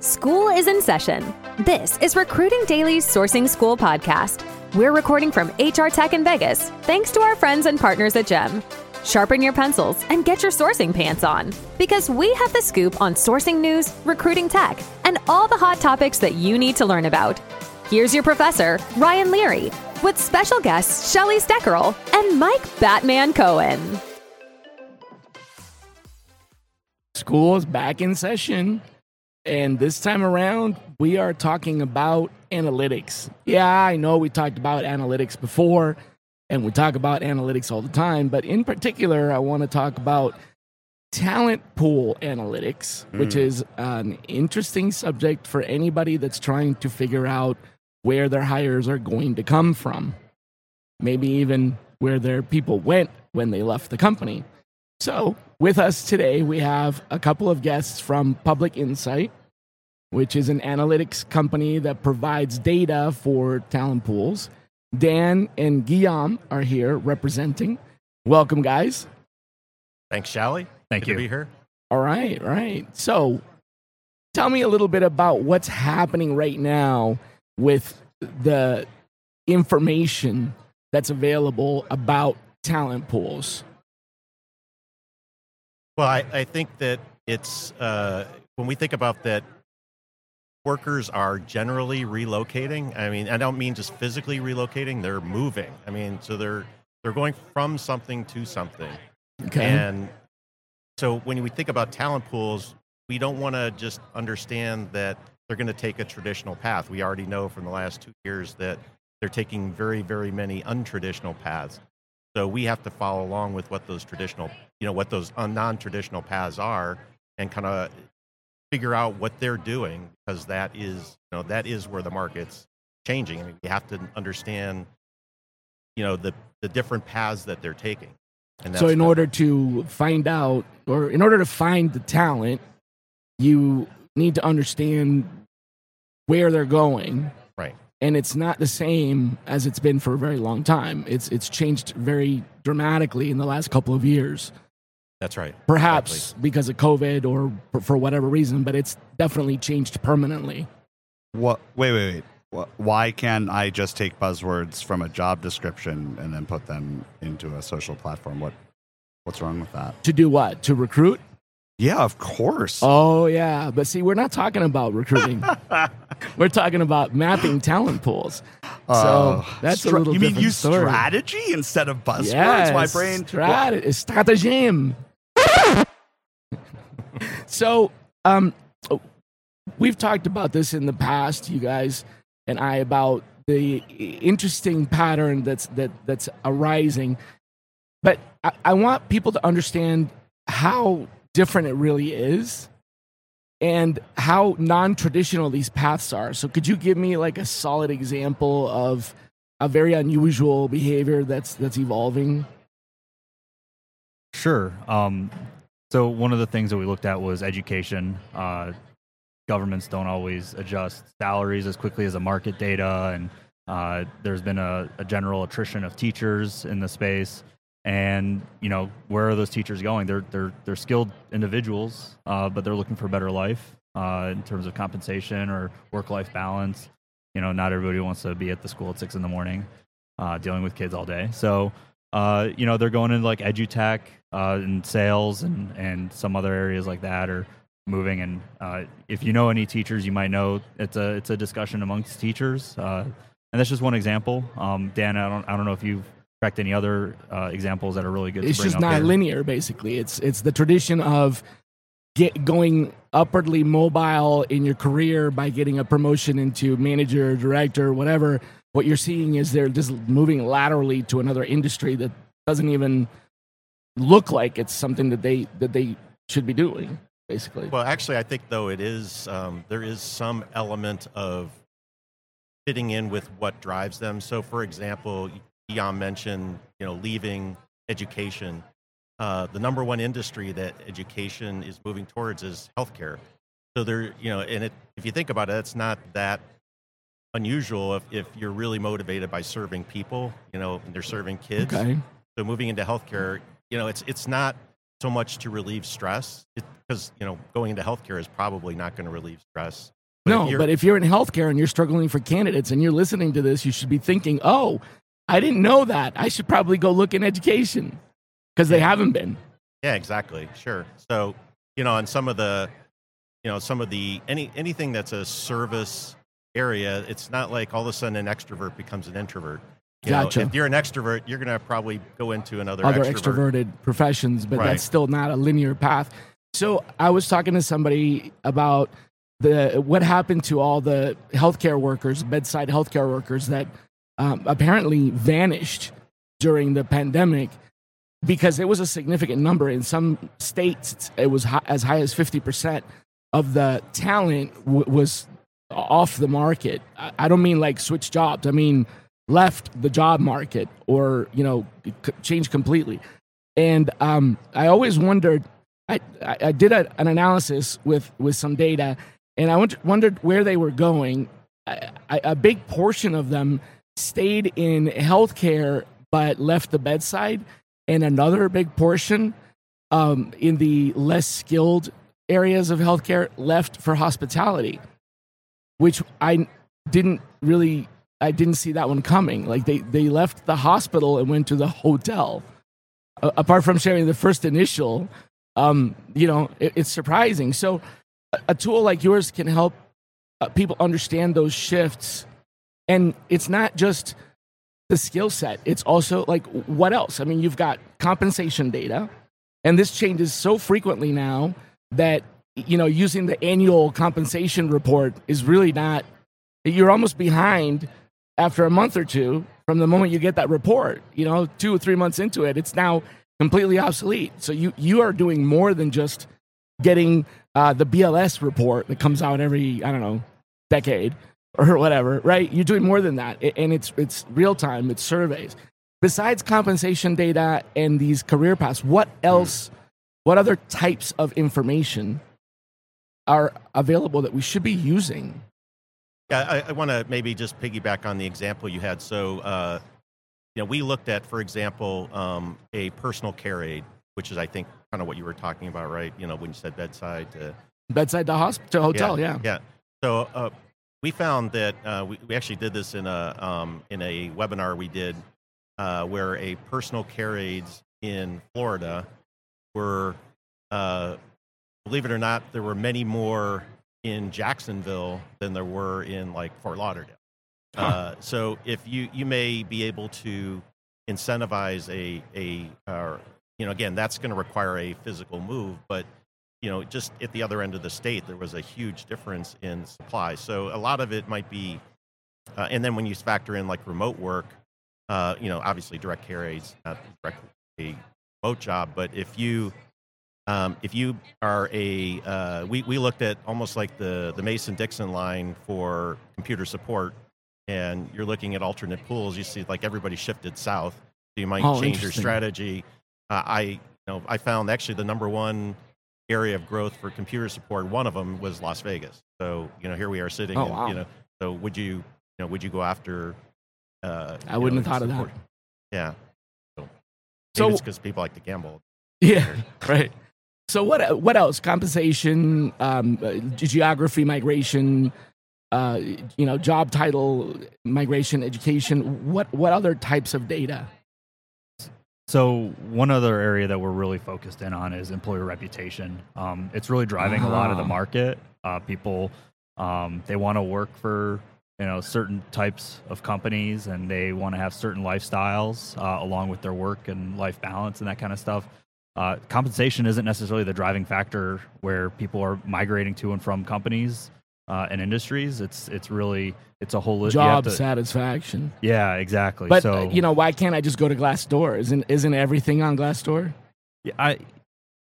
School is in session. This is Recruiting Daily's Sourcing School podcast. We're recording from HR Tech in Vegas, thanks to our friends and partners at GEM. Sharpen your pencils and get your sourcing pants on because we have the scoop on sourcing news, recruiting tech, and all the hot topics that you need to learn about. Here's your professor, Ryan Leary, with special guests Shally Steckerl and Mike Batman Cohen. School is back in session. And this time around, we are talking about analytics. Yeah, I know we talked about analytics before, and we talk about analytics all the time, but in particular, I want to talk about talent pool analytics, which hmm. is an interesting subject for anybody that's trying to figure out where their hires are going to come from. Maybe even where their people went when they left the company. So, with us today, we have a couple of guests from Public Insight, which is an analytics company that provides data for talent pools. Dan and Guillaume are here representing. Welcome, guys. Thanks, Shally. Thank Good you. to be here. All right, right. So, tell me a little bit about what's happening right now with the information that's available about talent pools. Well, I, I think that it's uh, when we think about that, workers are generally relocating. I mean, I don't mean just physically relocating; they're moving. I mean, so they're they're going from something to something. Okay. And so when we think about talent pools, we don't want to just understand that they're going to take a traditional path. We already know from the last two years that they're taking very, very many untraditional paths. So we have to follow along with what those traditional, you know, what those uh, non-traditional paths are, and kind of figure out what they're doing because that is, you know, that is where the market's changing. I mean, you have to understand, you know, the the different paths that they're taking. And so in order to find out or in order to find the talent you need to understand where they're going right. and it's not the same as it's been for a very long time it's it's changed very dramatically in the last couple of years That's right. perhaps Exactly. because of covid or for, for whatever reason but it's definitely changed permanently What? Wait, wait, wait. Wh- Why can't I just take buzzwords from a job description and then put them into a social platform? What? What's wrong with that? to do what to recruit Yeah, of course. oh yeah but see we're not talking about recruiting we're talking about mapping talent pools so Oh, that's a little You mean use story. strategy instead of buzzwords? Yes, My brain. strat- stratagem. so, um, we've talked about this in the past, you guys and I, about the interesting pattern that's that that's arising. But I, I want people to understand how different it really is and how non-traditional these paths are. So could you give me like a solid example of a very unusual behavior that's that's evolving? Sure. Um, so one of the things that we looked at was education. Uh, governments don't always adjust salaries as quickly as the market data, and uh, there's been a, a general attrition of teachers in the space. And you know, where are those teachers going? They're they're they're skilled individuals, uh, but they're looking for a better life uh, in terms of compensation or work-life balance. You know, not everybody wants to be at the school at six in the morning, uh, dealing with kids all day. So uh, you know, they're going into like edutech uh, and sales and, and some other areas like that are moving. And uh, if you know any teachers, you might know it's a it's a discussion amongst teachers. And that's just one example. Um, Dan, I don't I don't know if you've tracked any other uh, examples that are really good. it's to bring just up not here. linear basically it's it's the tradition of get going upwardly mobile in your career by getting a promotion into manager director whatever what you're seeing is they're just moving laterally to another industry that doesn't even look like it's something that they that they should be doing basically Well, actually, I think though it is um, there is some element of fitting in with what drives them. So, for example, Ian mentioned you know leaving education. Uh, the number one industry that education is moving towards is healthcare. So there, you know, and it, if you think about it, it's not that unusual if, if you're really motivated by serving people. You know, and they're serving kids. okay So moving into healthcare, you know, it's it's not so much to relieve stress because you know going into healthcare is probably not going to relieve stress. no, if but if you're in healthcare and you're struggling for candidates and you're listening to this, you should be thinking, "Oh, I didn't know that. I should probably go look in education." Because they haven't been. Yeah, exactly. Sure. So, you know, on some of the, you know, some of the any anything that's a service area, it's not like all of a sudden an extrovert becomes an introvert. You know, Gotcha. if you're an extrovert, you're going to probably go into another other extrovert. extroverted professions, but Right. that's still not a linear path. So I was talking to somebody about the what happened to all the healthcare workers, bedside healthcare workers that um, apparently vanished during the pandemic because it was a significant number. In some states, it was hi- as high as fifty percent of the talent w- was off the market. I, I don't mean like switch jobs. I mean left the job market or you know c- changed completely. And um, I always wondered. I, I, I did a, an analysis with with some data, and I wondered where they were going. I, I, a big portion of them stayed in healthcare but left the bedside, and another big portion um, in the less skilled areas of healthcare left for hospitality, which I didn't really I didn't see that one coming. Like they they left the hospital and went to the hotel. Apart from sharing the first initial, um, you know, it, it's surprising. So a, a tool like yours can help uh, people understand those shifts, and it's not just the skill set. It's also like what else? I mean, you've got compensation data, and this changes so frequently now that you know using the annual compensation report is really not. You're almost behind after a month or two from the moment you get that report. You know, two or three months into it, it's now completely obsolete. So you you are doing more than just getting uh, the BLS report that comes out every I don't know decade or whatever, right? You're doing more than that, and it's it's real time. It's surveys. Besides compensation data and these career paths, what else? What other types of information are available that we should be using? Yeah, I, I want to maybe just piggyback on the example you had. So, uh, you know, we looked at, for example, um, a personal care aid, which is, I think, kind of what you were talking about, right? You know, when you said bedside to Bedside to hospital, hotel, yeah. yeah. So uh, we found that uh, we, we actually did this in a um, in a webinar we did uh, where a personal care aides in Florida were, uh, believe it or not, there were many more in Jacksonville than there were in like Fort Lauderdale. Huh. Uh, so if you you may be able to incentivize a a uh, you know again that's going to require a physical move, but you know just at the other end of the state there was a huge difference in supply. So a lot of it might be, uh, and then when you factor in like remote work, uh, you know obviously direct care aids not directly a remote job, but if you um, if you are a, uh, we, we looked at almost like the, the Mason Dixon line for computer support, and you're looking at alternate pools. You see, like everybody shifted south, so you might Oh, change your strategy. Uh, I, you know, I found actually the number one area of growth for computer support. One of them was Las Vegas. So you know, here we are sitting. Oh, and, wow. You know, so would you, you know, would you go after? Uh, I wouldn't know, have thought of that. Yeah. So, maybe So- it's because people like to gamble. Yeah, right. So what what else? Compensation, um, uh, geography, migration, uh, you know, job title, migration, education. What what other types of data? So one other area that we're really focused in on is employer reputation. Um, it's really driving a lot of the Ah. market. Uh, people um, they want to work for you know certain types of companies, and they want to have certain lifestyles uh, along with their work and life balance and that kind of stuff. Uh, compensation isn't necessarily the driving factor where people are migrating to and from companies uh, and industries. It's it's really it's a whole Job to- satisfaction. Yeah, exactly. But so uh, you know, why can't I just go to Glassdoor? Isn't isn't everything on Glassdoor? Yeah, I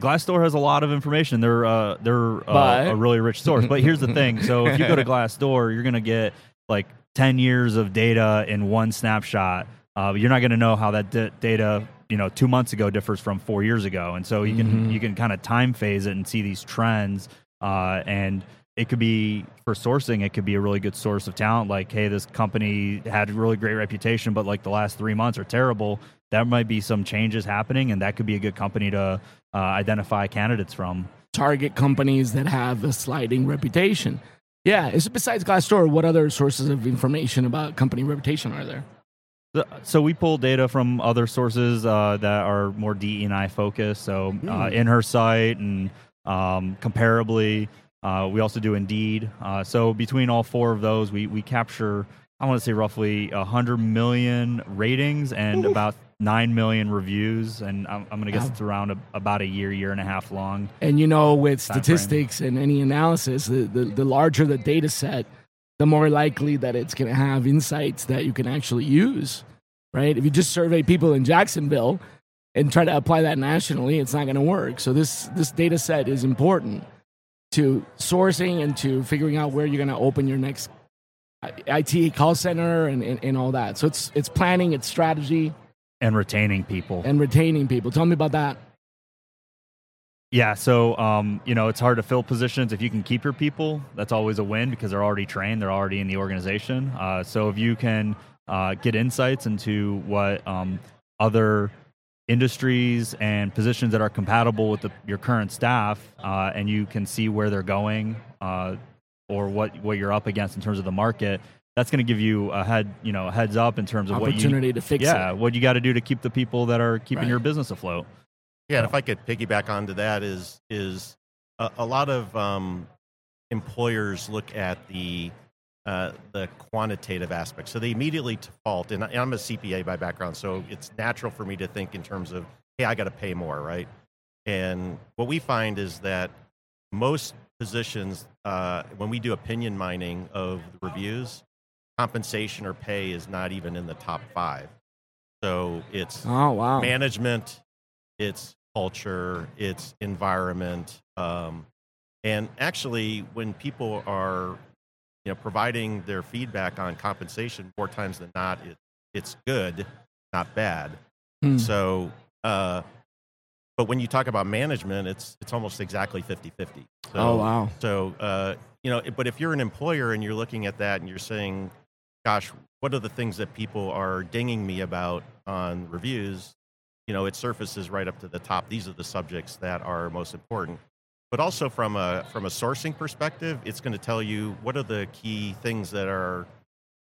Glassdoor has a lot of information. They're uh, they're uh, a really rich source. But here's the thing: so if you go to Glassdoor, you're gonna get like 10 years of data in one snapshot. Uh, you're not gonna know how that d- data, you know, two months ago differs from four years ago, and so you can Mhm. you can kind of time phase it and see these trends. Uh, and it could be for sourcing, it could be a really good source of talent. Like, hey, this company had a really great reputation, but like the last three months are terrible. there might be some changes happening, and that could be a good company to uh, identify candidates from. Target companies that have a sliding reputation. Yeah. So besides Glassdoor, what other sources of information about company reputation are there? So we pull data from other sources uh, that are more DE and I focused. So uh, her site and um, comparably. Uh, we also do Indeed. Uh, so between all four of those, we we capture I want to say roughly hundred million ratings and about nine million reviews. And I'm, I'm going to guess it's around a, about a year, year and a half long. And you know, with Time frame. statistics and any analysis, the, the, the larger the data set, the more likely that it's going to have insights that you can actually use, right? If you just survey people in Jacksonville and try to apply that nationally, it's not going to work. So this this data set is important to sourcing and to figuring out where you're going to open your next IT call center and, and, and all that. So it's it's planning, it's strategy, And retaining people. and retaining people. Tell me about that. Yeah, so um, you know it's hard to fill positions if you can keep your people. That's always a win because they're already trained, they're already in the organization. Uh, so if you can uh, get insights into what um, other industries and positions that are compatible with the, your current staff, uh, and you can see where they're going uh, or what what you're up against in terms of the market, that's going to give you a head you know a heads up in terms of what you Opportunity to fix yeah it. what you got to do to keep the people that are keeping Right. your business afloat. Yeah, and if I could piggyback onto that, is is a, a lot of um, employers look at the uh, the quantitative aspect, so they immediately default. And I'm a CPA by background, so it's natural for me to think in terms of, hey, I got to pay more, right? And what we find is that most positions, uh, when we do opinion mining of the reviews, compensation or pay is not even in the top five. So it's Oh wow. management, it's culture, it's environment, um, and actually, when people are, you know, providing their feedback on compensation, more times than not, it, it's good, not bad. Hmm. So, uh, but when you talk about management, it's it's almost exactly 50-50. So, oh wow. so, uh, you know, but if you're an employer and you're looking at that and you're saying, gosh, what are the things that people are dinging me about on reviews? You know, it surfaces right up to the top. These are the subjects that are most important. But also from a from a sourcing perspective, it's going to tell you what are the key things that are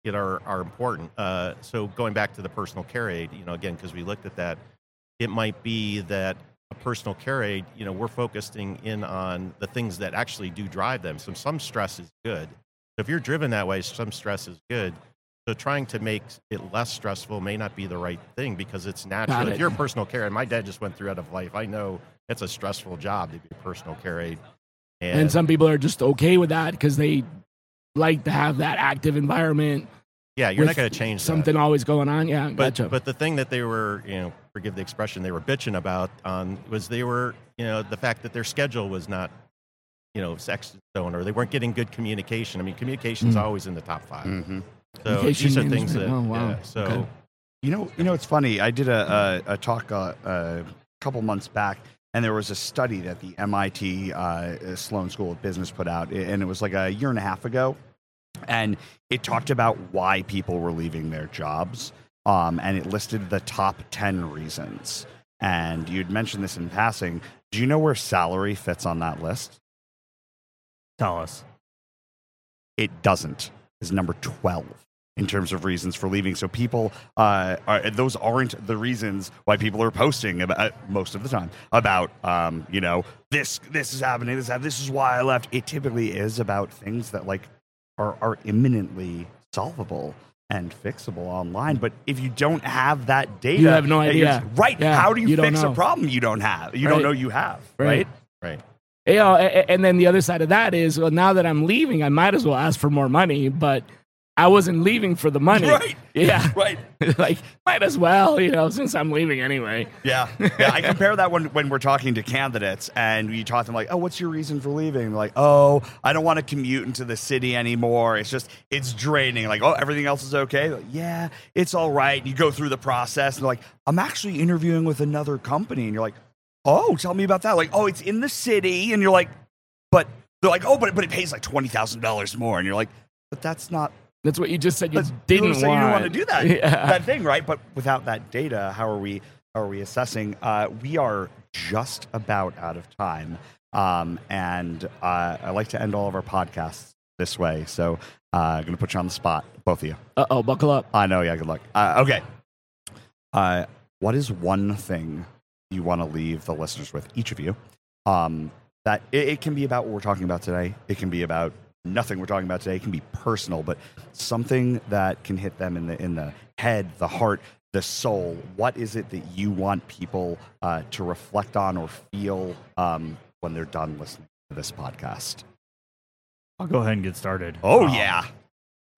that are are important. Uh, so going back to the personal care aid, you know, again because we looked at that, it might be that a personal care aid, you know, we're focusing in on the things that actually do drive them. So some stress is good. So if you're driven that way, some stress is good. So trying to make it less stressful may not be the right thing because it's natural. Got If you're a personal care, and my dad just went through out of life, I know it's a stressful job to be a personal care aide. And some people are just okay with that because they like to have that active environment. yeah, you're not going to change that. something always going on. Yeah, But gotcha. but the thing that they were, you know, forgive the expression, they were bitching about on was they were, you know, the fact that their schedule was not, you know, sex zone or they weren't getting good communication. I mean, communication's Mm. always in the top 5 Mm-hmm. So Communication these are things that. Oh, wow. yeah, so Okay. You know, you know, it's funny. I did a a, a talk uh, a couple months back, and there was a study that the MIT uh, Sloan School of Business put out, and it was like a year and a half ago, and it talked about why people were leaving their jobs, um, and it listed the top ten reasons. And you'd mentioned this in passing. Do you know where salary fits on that list? Tell us. it doesn't is number 12 in terms of reasons for leaving so people uh, are, those aren't the reasons why people are posting about uh, most of the time about um, you know this this is happening this this is why i left it typically is about things that like are, are imminently solvable and fixable online but if you don't have that data You have no idea. right Yeah, how do you, you fix a problem you don't have you Right. don't know you have Right. right, right. you know, a- a- and then the other side of that is, well, now that I'm leaving, I might as well ask for more money, but I wasn't leaving for the money. Right. Yeah. right like, might as well, you know, since I'm leaving anyway. Yeah, yeah. I compare that when when we're talking to candidates and we talk to them like, "Oh, what's your reason for leaving?" Like, "Oh, I don't want to commute into the city anymore. It's just it's draining." Like, "Oh, everything else is okay." Like, yeah, it's all right. You go through the process and they're like, "I'm actually interviewing with another company," and you're like, "Oh, tell me about that." Like, "Oh, it's in the city," and you're like, "But." They're like, "Oh, but but it pays like twenty thousand dollars more," and you're like, "But that's not." That's what you just said. You didn't so want. you didn't want to do that Yeah. that thing, right? But without that data, how are we how are we assessing? Uh, we are just about out of time, um, and uh, I like to end all of our podcasts this way. So uh, I'm going to put you on the spot, both of you. Uh oh, buckle up. I know, yeah. Good luck. Uh, okay. Uh, what is one thing you want to leave the listeners with, each of you? Um, that it, it can be about what we're talking about today. It can be about nothing we're talking about today. Can be personal, but something that can hit them in the in the head, the heart, the soul. What is it that you want people uh, to reflect on or feel um, when they're done listening to this podcast? I'll go ahead and get started. Oh Um, yeah,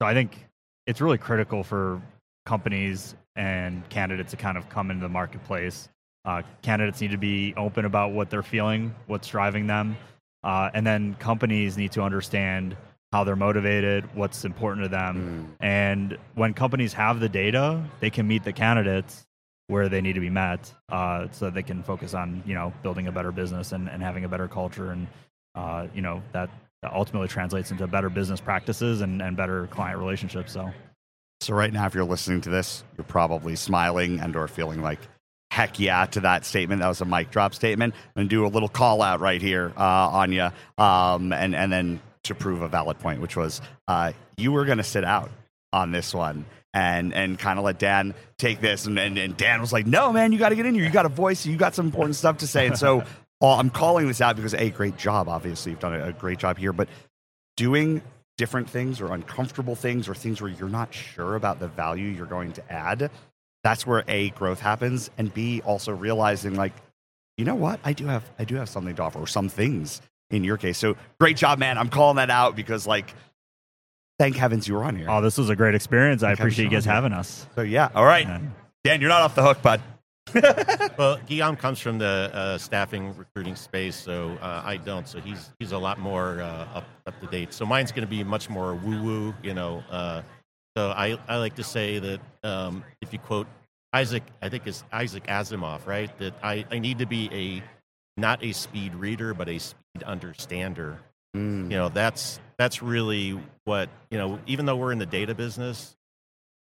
So I think it's really critical for companies and candidates to kind of come into the marketplace. Uh, candidates need to be open about what they're feeling, what's driving them, uh, and then companies need to understand how they're motivated, what's important to them, and when companies have the data, they can meet the candidates where they need to be met, uh, so that they can focus on you know building a better business and, and having a better culture, and uh, you know that that ultimately translates into better business practices and, and better client relationships. So So right now, if you're listening to this, you're probably smiling and or feeling like, heck yeah, to that statement. That was a mic drop statement. I'm going to do a little call out right here uh, on you. Um, and, and then to prove a valid point, which was uh, you were going to sit out on this one and, and kind of let Dan take this. And, and, and Dan was like, no, man, you got to get in here. You got a voice. You got some important stuff to say. And so I'm calling this out because, A, great job. Obviously, you've done a, a great job here. But doing different things or uncomfortable things or things where you're not sure about the value you're going to add, that's where A growth happens and B also realizing like, you know what? I do have I do have something to offer or some things in your case. So great job, man. I'm calling that out because like thank heavens you were on here. oh, this was a great experience. I Thank heavens appreciate you guys having us. So yeah. All right. And- Dan, you're not off the hook, bud. Well, Guillaume comes from the uh, staffing recruiting space, so uh, I don't. So he's he's a lot more uh, up up to date. So mine's going to be much more woo woo, you know. So I I like to say that um, if you quote Isaac, I think it's Isaac Asimov, right? That I, I need to be a not a speed reader, but a speed understander. Mm. You know, that's that's really what you know. Even though we're in the data business,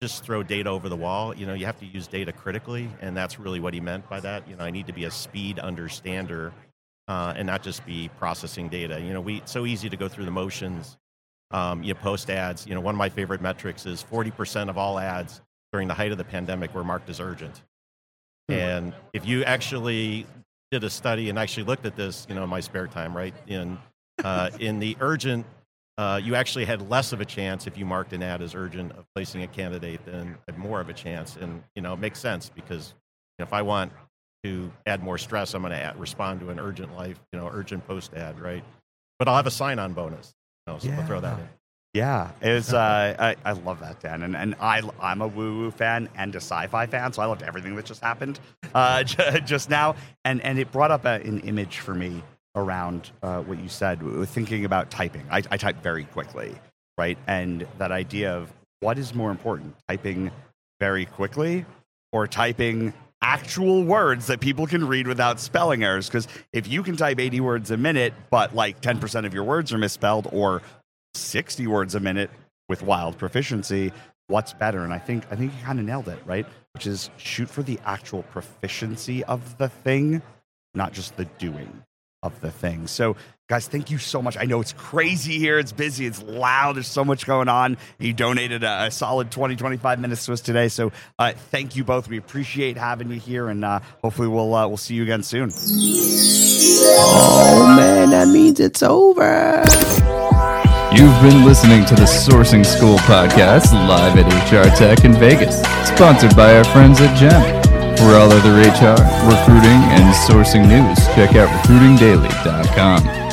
just throw data over the wall. You know, you have to use data critically, and that's really what he meant by that. You know, I need to be a speed understander uh, and not just be processing data. You know, we it's so easy to go through the motions. Um, you post ads. You know, one of my favorite metrics is forty percent of all ads during the height of the pandemic were marked as urgent. And if you actually did a study and actually looked at this, you know, in my spare time, right? In uh, in the urgent uh, you actually had less of a chance if you marked an ad as urgent of placing a candidate than had more of a chance. And you know, it makes sense because you know, if I want to add more stress, I'm going to respond to an urgent life, you know, urgent post ad, right? But I'll have a sign-on bonus. So we'll throw that in. Yeah, it's uh, I, I love that Dan, and and I I'm a woo woo fan and a sci-fi fan, so I loved everything that just happened uh, j- just now, and and it brought up a, an image for me around uh, what you said, thinking about typing. I, I type very quickly, right, and that idea of what is more important, typing very quickly or typing actual words that people can read without spelling errors. Because if you can type 80 words a minute but like 10% of your words are misspelled or 60 words a minute with wild proficiency what's better? And i think i think you kind of nailed it right? Which is shoot for the actual proficiency of the thing not just the doing of the thing. So guys thank you so much. I know it's crazy here. It's busy. It's loud. There's so much going on. You donated a, a solid 20 25 minutes to us today. So uh, thank you both. We appreciate having you here and uh, hopefully we'll uh, we'll see you again soon. Oh man, that means it's over. You've been listening to the Sourcing School podcast live at HR Tech in Vegas, sponsored by our friends at GEM. For all other HR, recruiting, and sourcing news, check out recruitingdaily.com.